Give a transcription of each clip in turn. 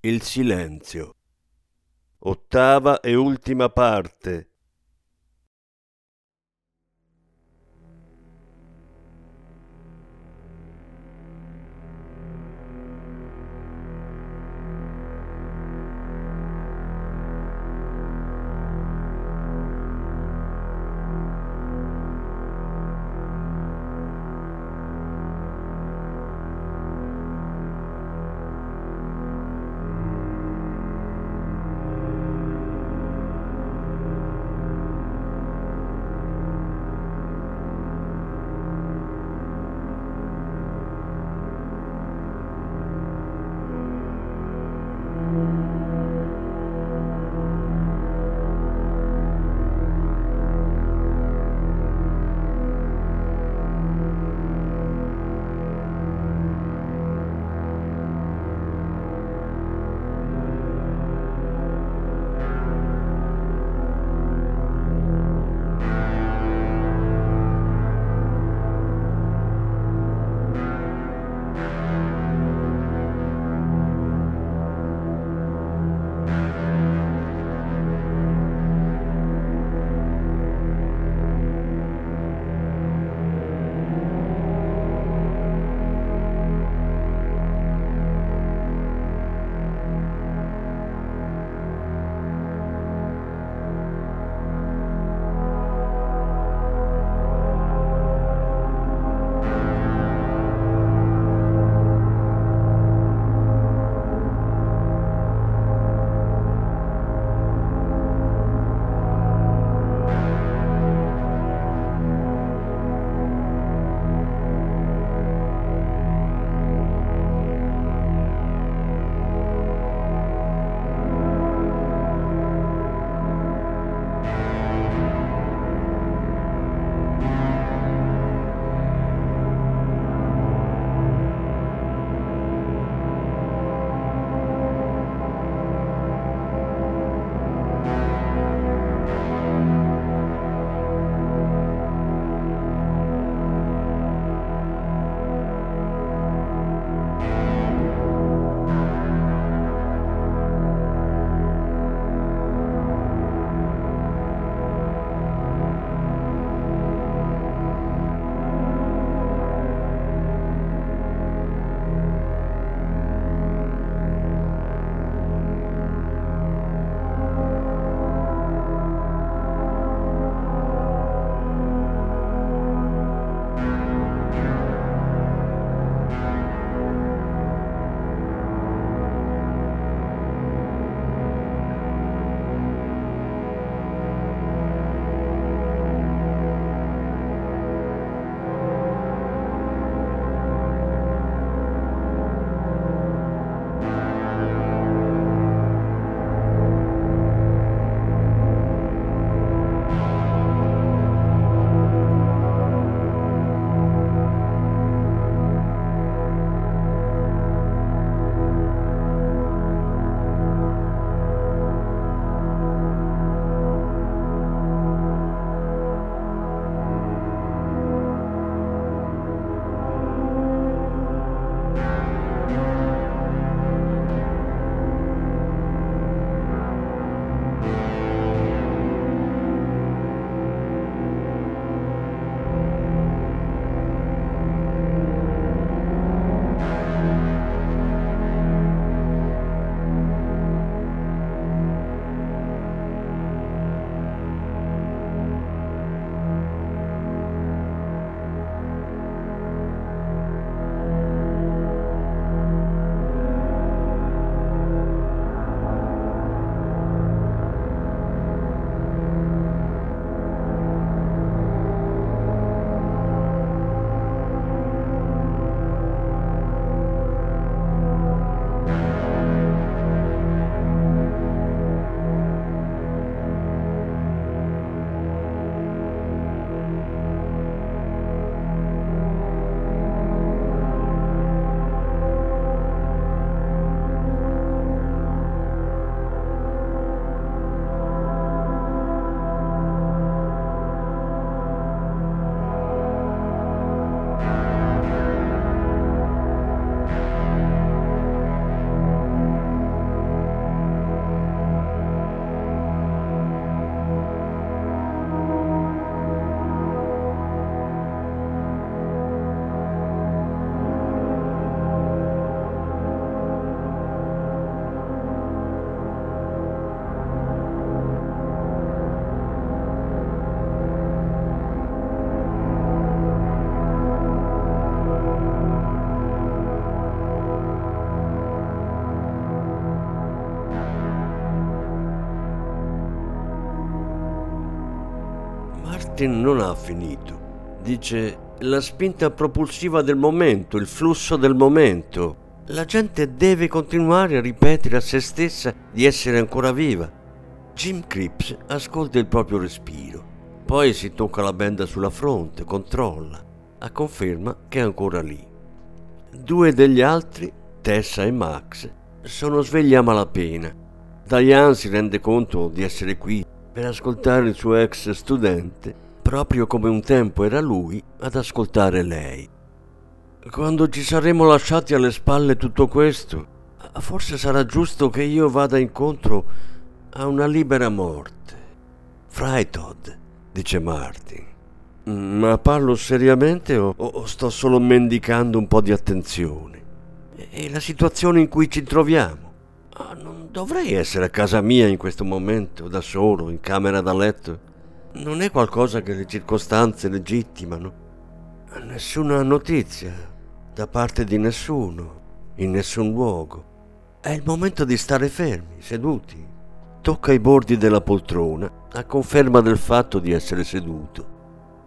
il silenzio. Ottava e ultima parte. Martin non ha finito. Dice la spinta propulsiva del momento, il flusso del momento. La gente deve continuare a ripetere a se stessa di essere ancora viva. Jim Cripps ascolta il proprio respiro, poi si tocca la benda sulla fronte, controlla, a conferma che è ancora lì. Due degli altri, Tessa e Max, sono svegli a malapena. Diane si rende conto di essere qui per ascoltare il suo ex studente, proprio come un tempo era lui ad ascoltare lei. Quando ci saremo lasciati alle spalle tutto questo, forse sarà giusto che io vada incontro a una libera morte. Freitod, dice Martin. Ma parlo seriamente o, o, sto solo mendicando un po' di attenzione? È la situazione in cui ci troviamo. Ah, non dovrei essere a casa mia in questo momento, da solo, in camera da letto. Non è qualcosa che le circostanze legittimano. Nessuna notizia, da parte di nessuno, in nessun luogo. È il momento di stare fermi, seduti. Tocca i bordi della poltrona, a conferma del fatto di essere seduto.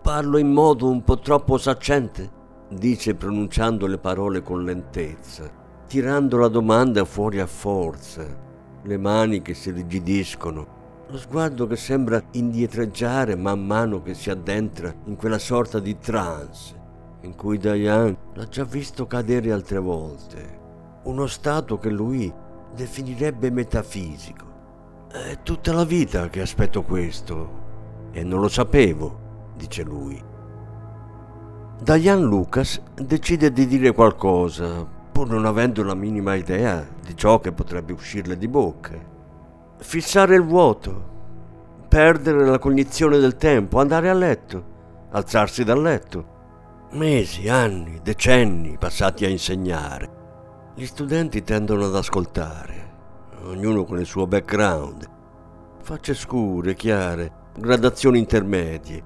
Parlo in modo un po' troppo saccente, dice pronunciando le parole con lentezza tirando la domanda fuori a forza, le mani che si rigidiscono, lo sguardo che sembra indietreggiare man mano che si addentra in quella sorta di trance in cui Diane l'ha già visto cadere altre volte, uno stato che lui definirebbe metafisico. È tutta la vita che aspetto questo e non lo sapevo, dice lui. Diane Lucas decide di dire qualcosa, pur non avendo la minima idea di ciò che potrebbe uscirle di bocca. Fissare il vuoto, perdere la cognizione del tempo, andare a letto, alzarsi dal letto. Mesi, anni, decenni passati a insegnare. Gli studenti tendono ad ascoltare, ognuno con il suo background. Facce scure, chiare, gradazioni intermedie.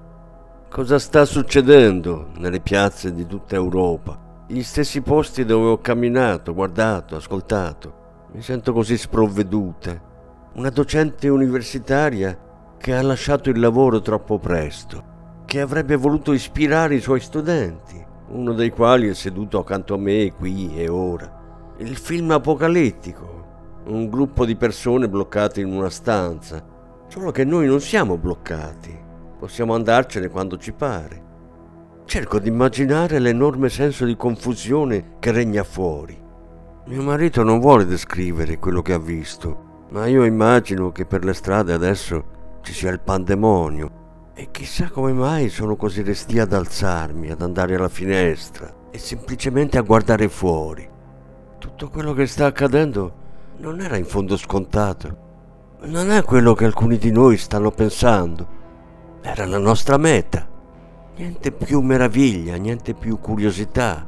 Cosa sta succedendo nelle piazze di tutta Europa? gli stessi posti dove ho camminato, guardato, ascoltato. Mi sento così sprovveduta. Una docente universitaria che ha lasciato il lavoro troppo presto, che avrebbe voluto ispirare i suoi studenti, uno dei quali è seduto accanto a me qui e ora. Il film apocalittico, un gruppo di persone bloccate in una stanza, solo che noi non siamo bloccati, possiamo andarcene quando ci pare. Cerco di immaginare l'enorme senso di confusione che regna fuori. Mio marito non vuole descrivere quello che ha visto, ma io immagino che per le strade adesso ci sia il pandemonio. E chissà come mai sono così resti ad alzarmi, ad andare alla finestra e semplicemente a guardare fuori. Tutto quello che sta accadendo non era in fondo scontato. Non è quello che alcuni di noi stanno pensando. Era la nostra meta. Niente più meraviglia, niente più curiosità.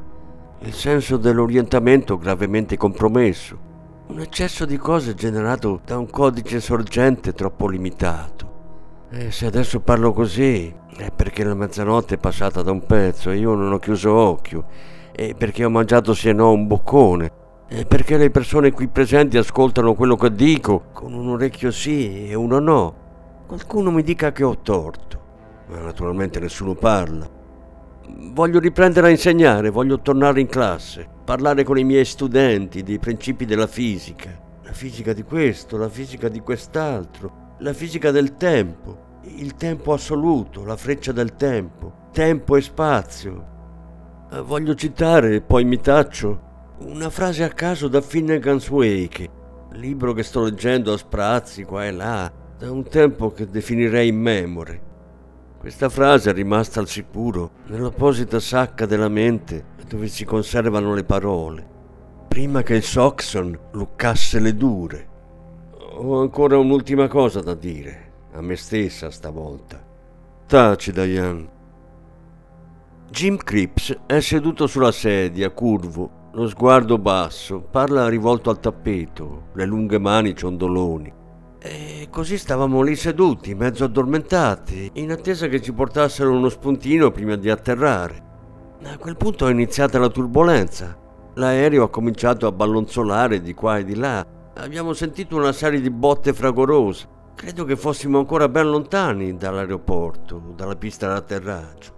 Il senso dell'orientamento gravemente compromesso. Un eccesso di cose generato da un codice sorgente troppo limitato. E se adesso parlo così è perché la mezzanotte è passata da un pezzo e io non ho chiuso occhio. E perché ho mangiato se no un boccone. E perché le persone qui presenti ascoltano quello che dico con un orecchio sì e uno no. Qualcuno mi dica che ho torto ma naturalmente nessuno parla. Voglio riprendere a insegnare, voglio tornare in classe, parlare con i miei studenti dei principi della fisica, la fisica di questo, la fisica di quest'altro, la fisica del tempo, il tempo assoluto, la freccia del tempo, tempo e spazio. Eh, voglio citare, poi mi taccio, una frase a caso da Finnegan's Wake, libro che sto leggendo a sprazzi qua e là, da un tempo che definirei immemore. Questa frase è rimasta al sicuro nell'apposita sacca della mente dove si conservano le parole, prima che il Soxon luccasse le dure. Ho ancora un'ultima cosa da dire, a me stessa stavolta. Taci, Diane. Jim Cripps è seduto sulla sedia, curvo, lo sguardo basso, parla rivolto al tappeto, le lunghe mani ciondoloni. E così stavamo lì seduti, mezzo addormentati, in attesa che ci portassero uno spuntino prima di atterrare. A quel punto è iniziata la turbolenza. L'aereo ha cominciato a ballonzolare di qua e di là. Abbiamo sentito una serie di botte fragorose, Credo che fossimo ancora ben lontani dall'aeroporto, dalla pista d'atterraggio.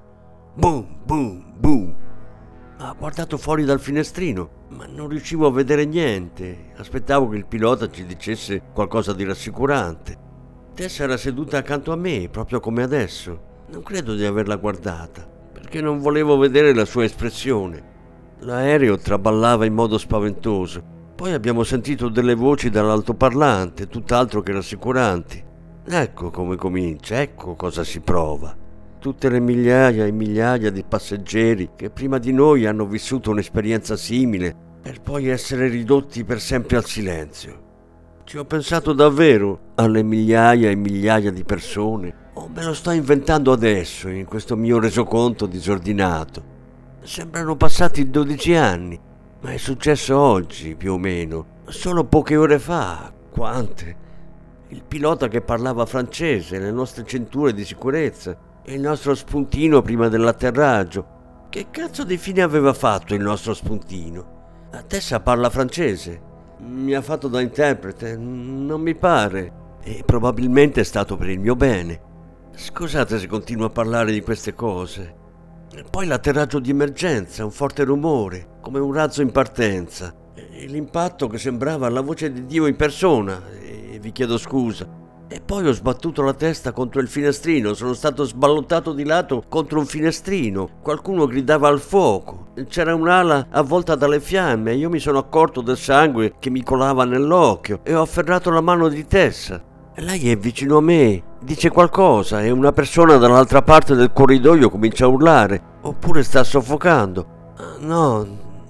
Boom, boom, boom. Ha guardato fuori dal finestrino, ma non riuscivo a vedere niente. Aspettavo che il pilota ci dicesse qualcosa di rassicurante. Tessa era seduta accanto a me, proprio come adesso. Non credo di averla guardata, perché non volevo vedere la sua espressione. L'aereo traballava in modo spaventoso. Poi abbiamo sentito delle voci dall'altoparlante, tutt'altro che rassicuranti. Ecco come comincia, ecco cosa si prova. Tutte le migliaia e migliaia di passeggeri che prima di noi hanno vissuto un'esperienza simile per poi essere ridotti per sempre al silenzio. Ci ho pensato davvero alle migliaia e migliaia di persone o me lo sto inventando adesso in questo mio resoconto disordinato. Sembrano passati 12 anni, ma è successo oggi più o meno, solo poche ore fa. Quante? Il pilota che parlava francese, le nostre cinture di sicurezza, il nostro spuntino prima dell'atterraggio. Che cazzo di fine aveva fatto il nostro spuntino? Tessa parla francese, mi ha fatto da interprete, non mi pare. E probabilmente è stato per il mio bene. Scusate se continuo a parlare di queste cose. Poi l'atterraggio di emergenza, un forte rumore, come un razzo in partenza. E l'impatto che sembrava la voce di Dio in persona. E vi chiedo scusa. E poi ho sbattuto la testa contro il finestrino, sono stato sballottato di lato contro un finestrino. Qualcuno gridava al fuoco. C'era un'ala avvolta dalle fiamme e io mi sono accorto del sangue che mi colava nell'occhio e ho afferrato la mano di Tessa. Lei è vicino a me, dice qualcosa e una persona dall'altra parte del corridoio comincia a urlare. Oppure sta soffocando. No,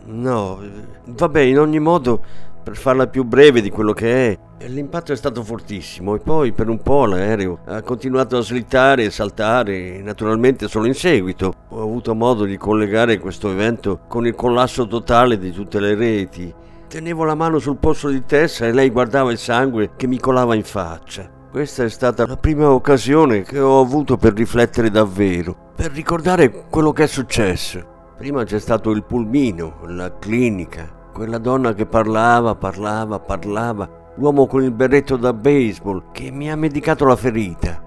no. Vabbè, in ogni modo per farla più breve di quello che è. L'impatto è stato fortissimo e poi per un po' l'aereo ha continuato a slittare e saltare, naturalmente solo in seguito. Ho avuto modo di collegare questo evento con il collasso totale di tutte le reti. Tenevo la mano sul polso di Tessa e lei guardava il sangue che mi colava in faccia. Questa è stata la prima occasione che ho avuto per riflettere davvero, per ricordare quello che è successo. Prima c'è stato il pulmino, la clinica, quella donna che parlava, parlava, parlava, l'uomo con il berretto da baseball che mi ha medicato la ferita.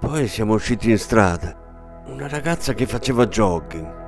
Poi siamo usciti in strada. Una ragazza che faceva jogging.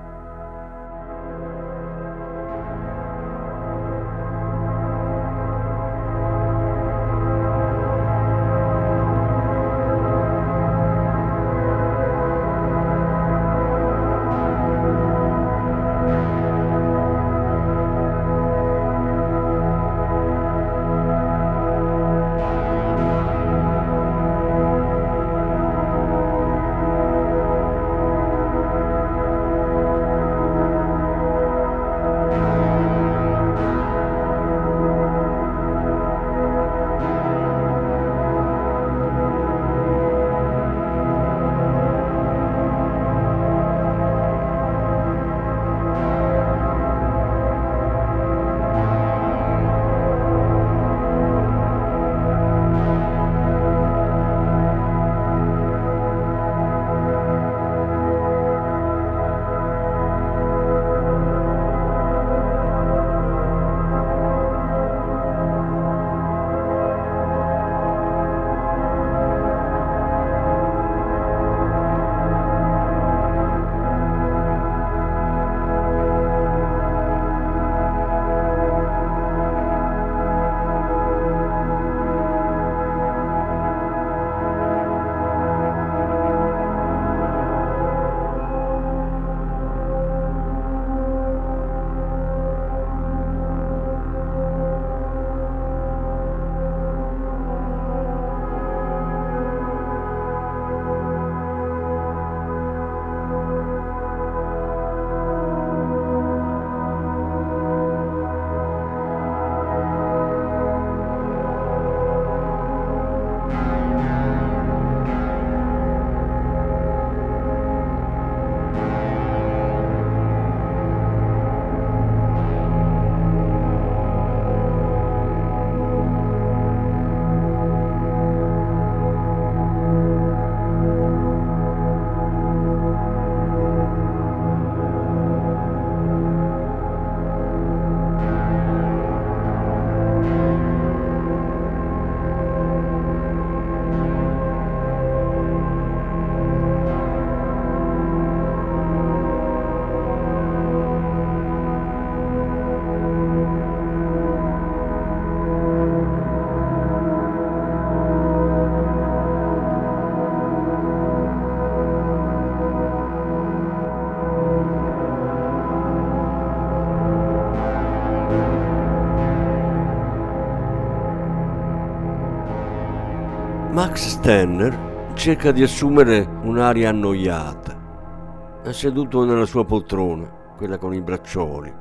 Max Stenner cerca di assumere un'aria annoiata. È seduto nella sua poltrona, quella con i braccioli.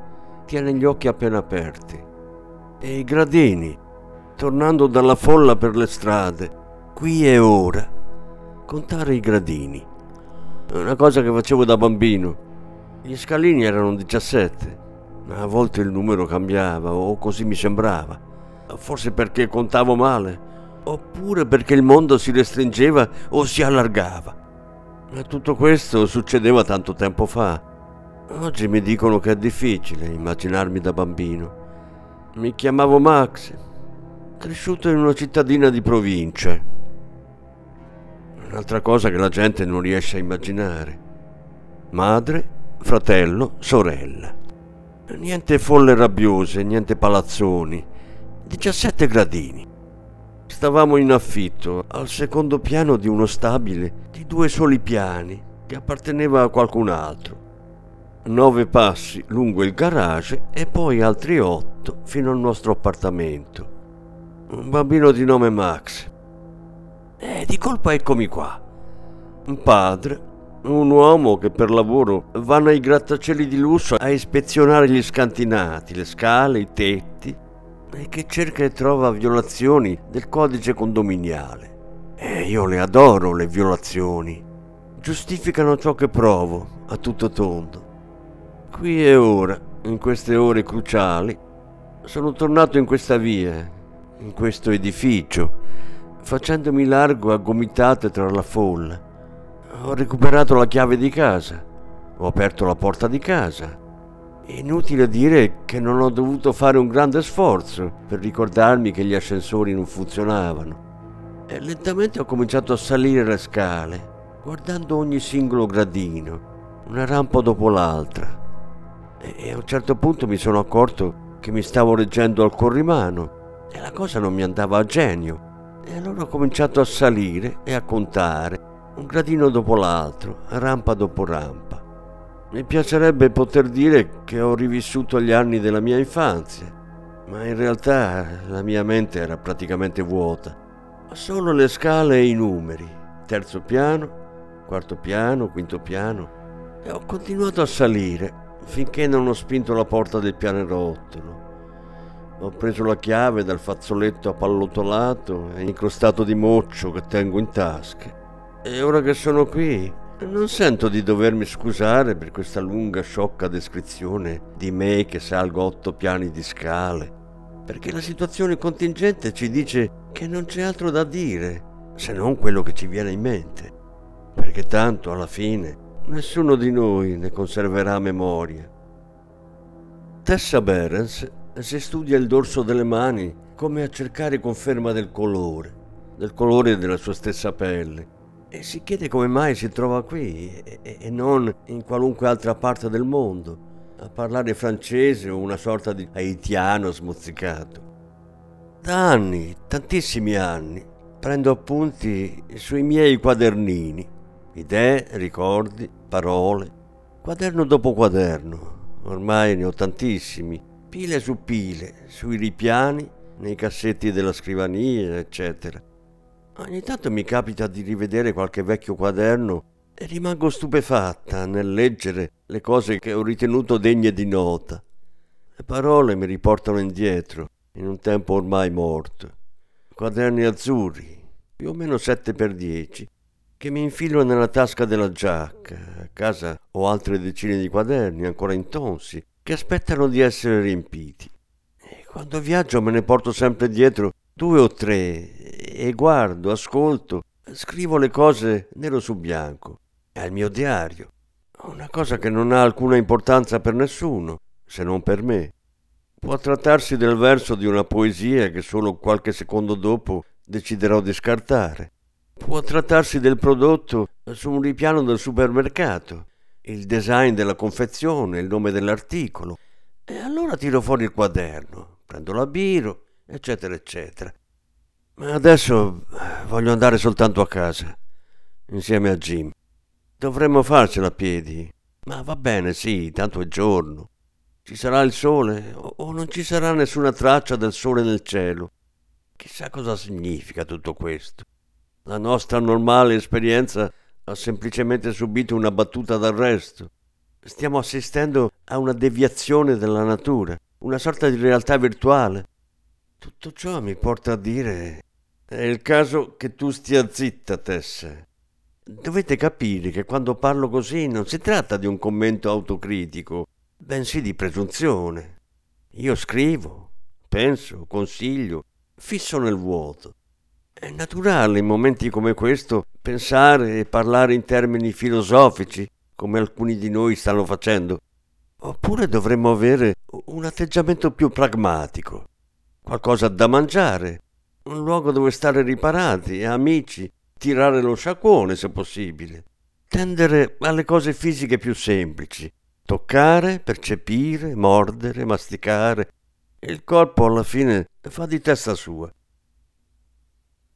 Tiene gli occhi appena aperti. E i gradini, tornando dalla folla per le strade, qui e ora, contare i gradini. È una cosa che facevo da bambino. Gli scalini erano 17, ma a volte il numero cambiava, o così mi sembrava. Forse perché contavo male, oppure perché il mondo si restringeva o si allargava. Ma tutto questo succedeva tanto tempo fa. Oggi mi dicono che è difficile immaginarmi da bambino. Mi chiamavo Max, cresciuto in una cittadina di provincia. Un'altra cosa che la gente non riesce a immaginare. Madre, fratello, sorella. Niente folle rabbiose, niente palazzoni. 17 gradini. Stavamo in affitto al secondo piano di uno stabile di due soli piani che apparteneva a qualcun altro. Nove passi lungo il garage e poi altri otto fino al nostro appartamento. Un bambino di nome Max. E di colpa eccomi qua. Un padre, un uomo che per lavoro va nei grattacieli di lusso a ispezionare gli scantinati, le scale, i tetti e che cerca e trova violazioni del codice condominiale. E io le adoro le violazioni. Giustificano ciò che provo, a tutto tondo. Qui e ora, in queste ore cruciali, sono tornato in questa via, in questo edificio, facendomi largo a gomitate tra la folla. Ho recuperato la chiave di casa, ho aperto la porta di casa Inutile dire che non ho dovuto fare un grande sforzo per ricordarmi che gli ascensori non funzionavano. E lentamente ho cominciato a salire le scale, guardando ogni singolo gradino, una rampa dopo l'altra. E a un certo punto mi sono accorto che mi stavo reggendo al corrimano e la cosa non mi andava a genio. E allora ho cominciato a salire e a contare, un gradino dopo l'altro, rampa dopo rampa. Mi piacerebbe poter dire che ho rivissuto gli anni della mia infanzia, ma in realtà la mia mente era praticamente vuota. Solo le scale e i numeri, terzo piano, quarto piano, quinto piano, e ho continuato a salire finché non ho spinto la porta del pianerottolo. Ho preso la chiave dal fazzoletto appallottolato e incrostato di moccio che tengo in tasca. E ora che sono qui, non sento di dovermi scusare per questa lunga, sciocca descrizione di me che salgo otto piani di scale, perché la situazione contingente ci dice che non c'è altro da dire se non quello che ci viene in mente, perché tanto alla fine nessuno di noi ne conserverà memoria. Tessa Berens si studia il dorso delle mani come a cercare conferma del colore, del colore della sua stessa pelle e si chiede come mai si trova qui e, e non in qualunque altra parte del mondo a parlare francese o una sorta di haitiano smozzicato. Da anni, tantissimi anni, prendo appunti sui miei quadernini, idee, ricordi, parole, quaderno dopo quaderno. Ormai ne ho tantissimi, pile su pile, sui ripiani, nei cassetti della scrivania, eccetera. Ogni tanto mi capita di rivedere qualche vecchio quaderno e rimango stupefatta nel leggere le cose che ho ritenuto degne di nota. Le parole mi riportano indietro, in un tempo ormai morto. Quaderni azzurri, più o meno 7 per 10, che mi infilo nella tasca della giacca. A casa ho altre decine di quaderni ancora intonsi che aspettano di essere riempiti. E quando viaggio me ne porto sempre dietro due o tre e guardo, ascolto, scrivo le cose nero su bianco. È il mio diario. Una cosa che non ha alcuna importanza per nessuno, se non per me. Può trattarsi del verso di una poesia che solo qualche secondo dopo deciderò di scartare. Può trattarsi del prodotto su un ripiano del supermercato, il design della confezione, il nome dell'articolo. E allora tiro fuori il quaderno, prendo la biro eccetera, eccetera. Ma adesso eh, voglio andare soltanto a casa, insieme a Jim. Dovremmo farcela a piedi. Ma va bene, sì, tanto è giorno. Ci sarà il sole o non ci sarà nessuna traccia del sole nel cielo. Chissà cosa significa tutto questo. La nostra normale esperienza ha semplicemente subito una battuta d'arresto. Stiamo assistendo a una deviazione della natura, una sorta di realtà virtuale. Tutto ciò mi porta a dire è il caso che tu stia zitta, Tessa. Dovete capire che quando parlo così non si tratta di un commento autocritico, bensì di presunzione. Io scrivo, penso, consiglio, fisso nel vuoto. È naturale in momenti come questo pensare e parlare in termini filosofici, come alcuni di noi stanno facendo. Oppure dovremmo avere un atteggiamento più pragmatico, qualcosa da mangiare, un luogo dove stare riparati, amici, tirare lo sciacquone se possibile, tendere alle cose fisiche più semplici, toccare, percepire, mordere, masticare. Il corpo alla fine fa di testa sua.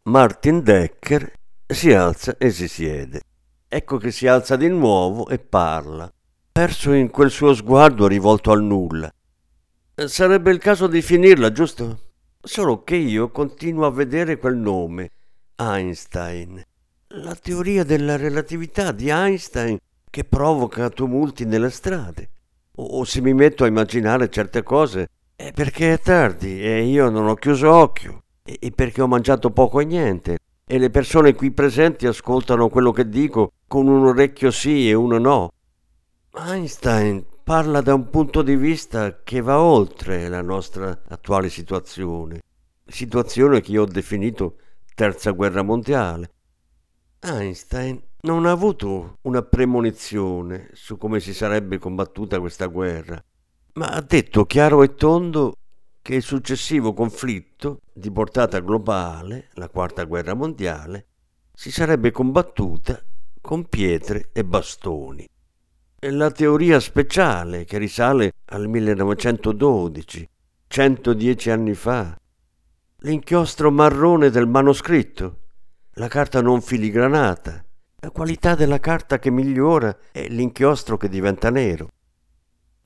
Martin Decker si alza e si siede. Ecco che si alza di nuovo e parla, perso in quel suo sguardo rivolto al nulla. Sarebbe il caso di finirla, giusto? Solo che io continuo a vedere quel nome, Einstein. La teoria della relatività di Einstein che provoca tumulti nelle strade. O, se mi metto a immaginare certe cose è perché è tardi e io non ho chiuso occhio e, e perché ho mangiato poco e niente e le persone qui presenti ascoltano quello che dico con un orecchio sì e uno no. Einstein parla da un punto di vista che va oltre la nostra attuale situazione, situazione che io ho definito terza guerra mondiale. Einstein non ha avuto una premonizione su come si sarebbe combattuta questa guerra, ma ha detto chiaro e tondo che il successivo conflitto di portata globale, la quarta guerra mondiale, si sarebbe combattuta con pietre e bastoni la teoria speciale che risale al 1912, 110 anni fa, l'inchiostro marrone del manoscritto, la carta non filigranata, la qualità della carta che migliora è l'inchiostro che diventa nero.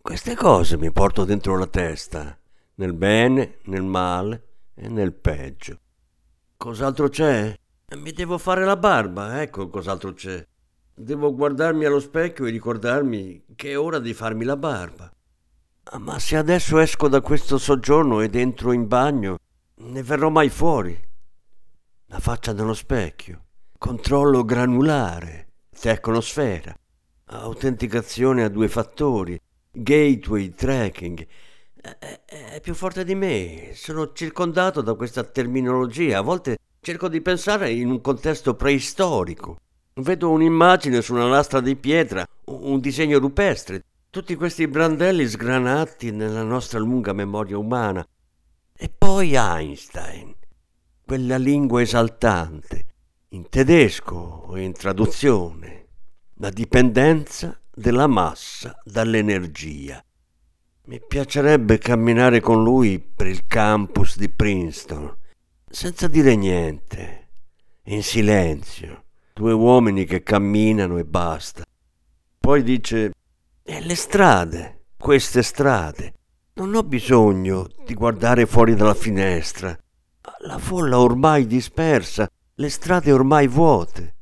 Queste cose mi porto dentro la testa, nel bene, nel male e nel peggio. Cos'altro c'è? Mi devo fare la barba, ecco cos'altro c'è. Devo guardarmi allo specchio e ricordarmi che è ora di farmi la barba. Ah, ma se adesso esco da questo soggiorno ed entro in bagno, ne verrò mai fuori? La faccia nello specchio, controllo granulare, tecnosfera, autenticazione a due fattori, gateway tracking. È, è più forte di me, sono circondato da questa terminologia. A volte cerco di pensare in un contesto preistorico. Vedo un'immagine su una lastra di pietra, un disegno rupestre, tutti questi brandelli sgranati nella nostra lunga memoria umana. E poi Einstein, quella lingua esaltante, in tedesco o in traduzione, la dipendenza della massa dall'energia. Mi piacerebbe camminare con lui per il campus di Princeton, senza dire niente, in silenzio due uomini che camminano e basta. Poi dice, e le strade, queste strade, non ho bisogno di guardare fuori dalla finestra. La folla ormai dispersa, le strade ormai vuote.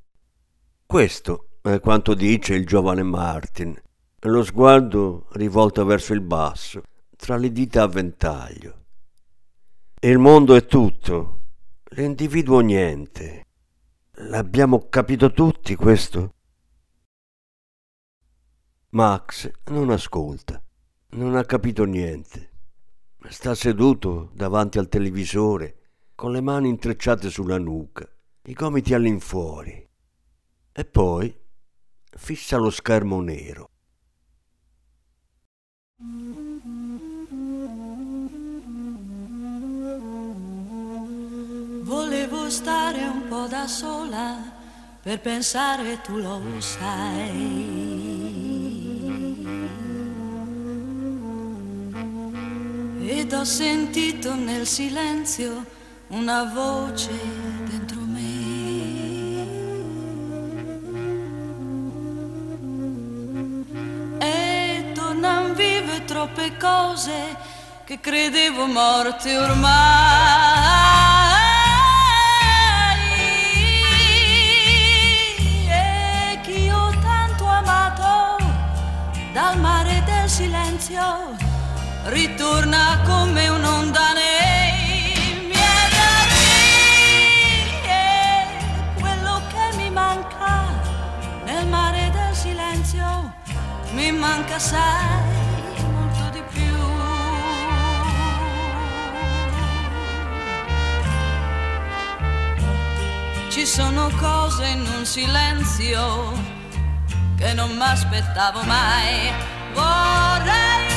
Questo è quanto dice il giovane Martin, lo sguardo rivolto verso il basso, tra le dita a ventaglio. Il mondo è tutto, l'individuo niente. L'abbiamo capito tutti questo? Max non ascolta, non ha capito niente. Sta seduto davanti al televisore, con le mani intrecciate sulla nuca, i gomiti all'infuori. E poi fissa lo schermo nero. Volevo stare un po' da sola per pensare, tu lo sai. Ed ho sentito nel silenzio una voce dentro me. E tornan vive troppe cose che credevo morte ormai. ritorna come un'onda nei miei arri. Quello che mi manca nel mare del silenzio, mi manca sai. ci sono cose in un silenzio che non mi aspettavo mai. Vorrei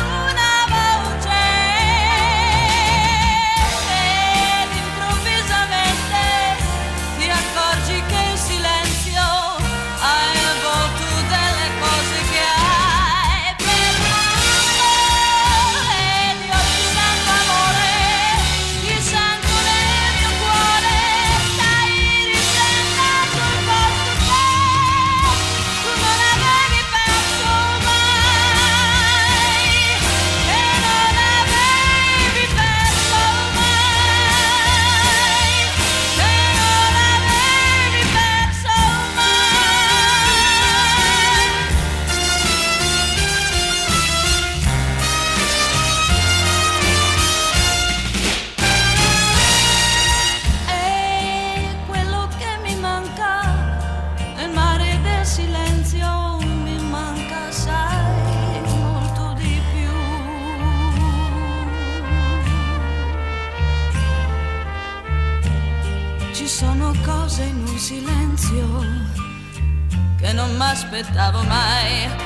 pyta o my.